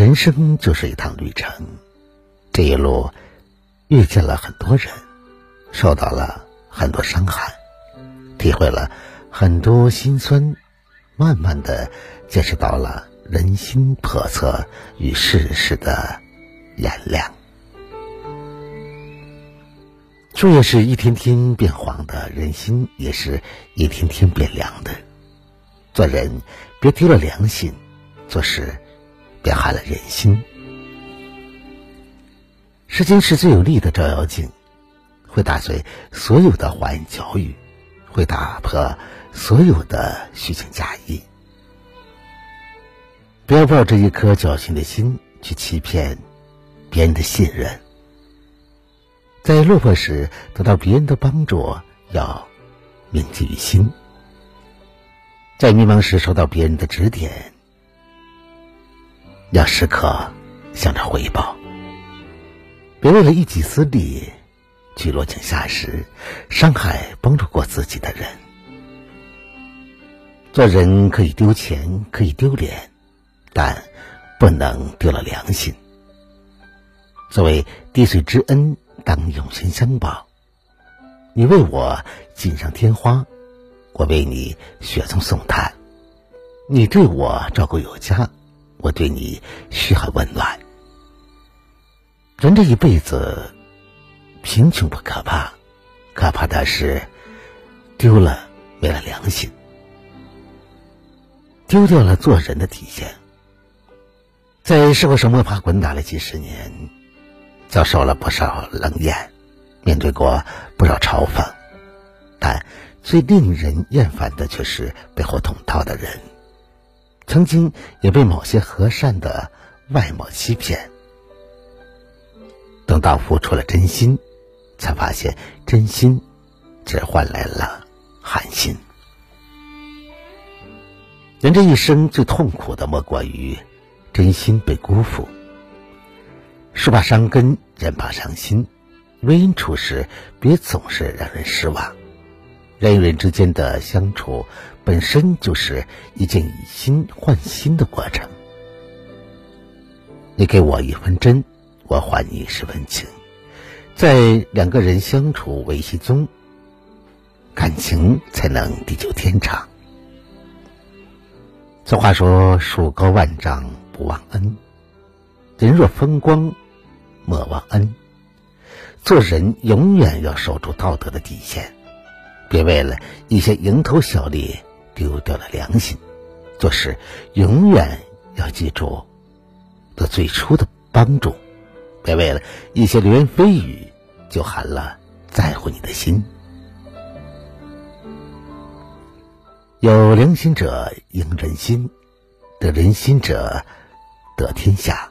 人生就是一趟旅程，这一路遇见了很多人，受到了很多伤害，体会了很多心酸，慢慢的见识到了人心叵测与世事的炎凉。树叶是一天天变黄的，人心也是一天天变凉的。做人别丢了良心，做事别害了人心。时间是最有力的照妖镜，会打碎所有的花言巧语，会打破所有的虚情假意。不要抱着一颗侥幸的心去欺骗别人的信任。在落魄时得到别人的帮助，要铭记于心；在迷茫时收到别人的指点，要时刻想着回报。别为了一己私利去落井下石，伤害帮助过自己的人。做人可以丢钱，可以丢脸，但不能丢了良心。作为滴水之恩。当永生相报，你为我锦上添花，我为你雪中送炭；你对我照顾有加，我对你嘘寒问暖。人这一辈子，贫穷不可怕，可怕的是丢了没了良心，丢掉了做人的底线。在社会上摸爬滚打了几十年。遭受了不少冷眼，面对过不少嘲讽，但最令人厌烦的却是背后捅刀的人。曾经也被某些和善的外貌欺骗，等到付出了真心，才发现真心只换来了寒心。人这一生最痛苦的莫过于真心被辜负。树怕伤根，人怕伤心。为人处事，别总是让人失望。人与人之间的相处，本身就是一件以心换心的过程。你给我一分真，我还你十分情。在两个人相处维系中，感情才能地久天长。俗话说：“树高万丈不忘恩，人若风光。”莫忘恩，做人永远要守住道德的底线，别为了一些蝇头小利丢掉了良心。做事永远要记住的最初的帮助，别为了一些流言蜚语就寒了在乎你的心。有良心者赢人心，得人心者得天下。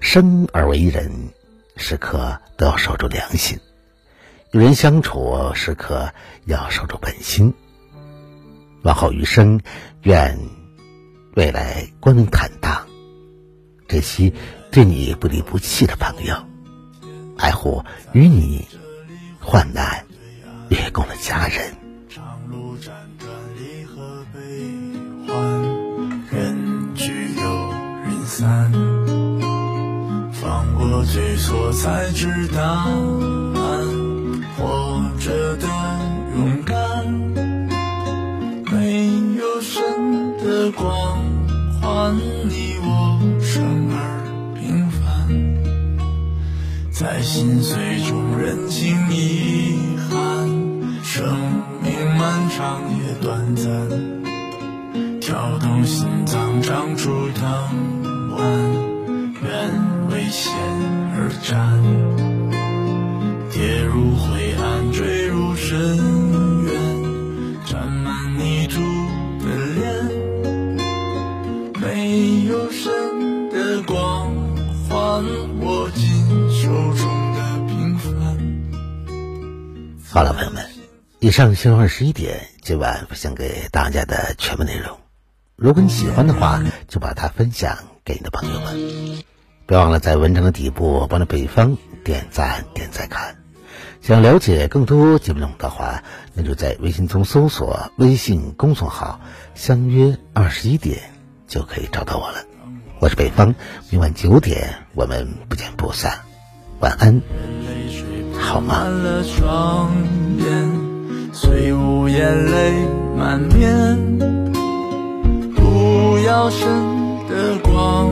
生而为人，时刻都要守住良心；与人相处，时刻要守住本心。往后余生，愿未来光明坦荡，珍惜对你不离不弃的朋友，爱护与你患难与共的家人。人聚又人散。放过去错才知答，活着的勇敢，没有神的光环，你我生而平凡，在心碎中认清遗憾，生命漫长也短暂，跳动心脏长出藤蔓。愿为险而战，跌入灰暗，坠入深渊，沾满泥土的脸，没有神的光环，握紧手中的平凡。好了，朋友们，以上是二十一点今晚分享给大家的全部内容。如果你喜欢的话，就把它分享给你的朋友们。别忘了在文章的底部帮着北方点赞、点赞看。想了解更多节目内容的话，那就在微信中搜索微信公众号“相约二十一点”，就可以找到我了。我是北方，明晚九点我们不见不散。晚安，好吗？虽无眼泪满面，不要神的光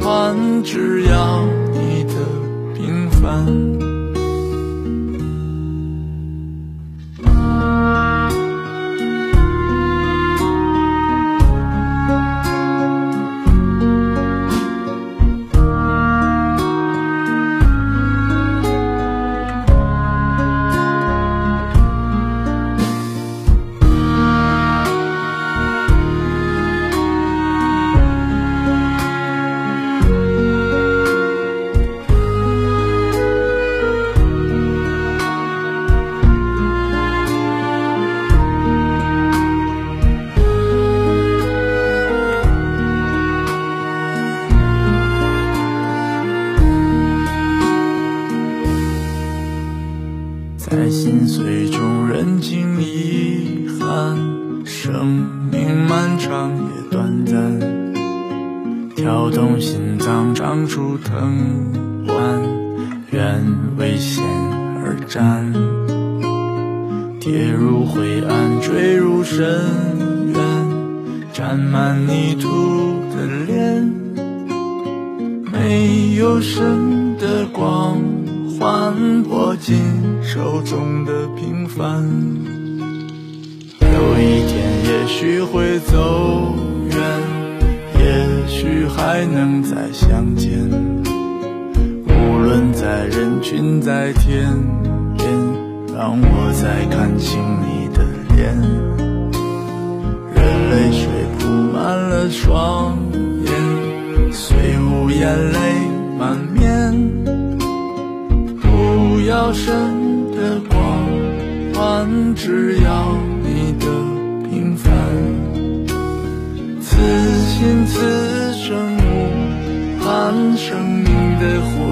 环，只要你的平凡。在心碎中认清遗憾，生命漫长也短暂，跳动心脏长出藤蔓，愿为险而战，跌入灰暗坠入深渊，沾满泥土的脸，没有神的光。环握紧。手中的平凡，有一天也许会走远，也许还能再相见。无论在人群在天边，让我再看清你的脸。任泪水铺满了双眼，虽无眼泪满面，不要神。的光环，只要你的平凡。此心此生无憾，生命的火。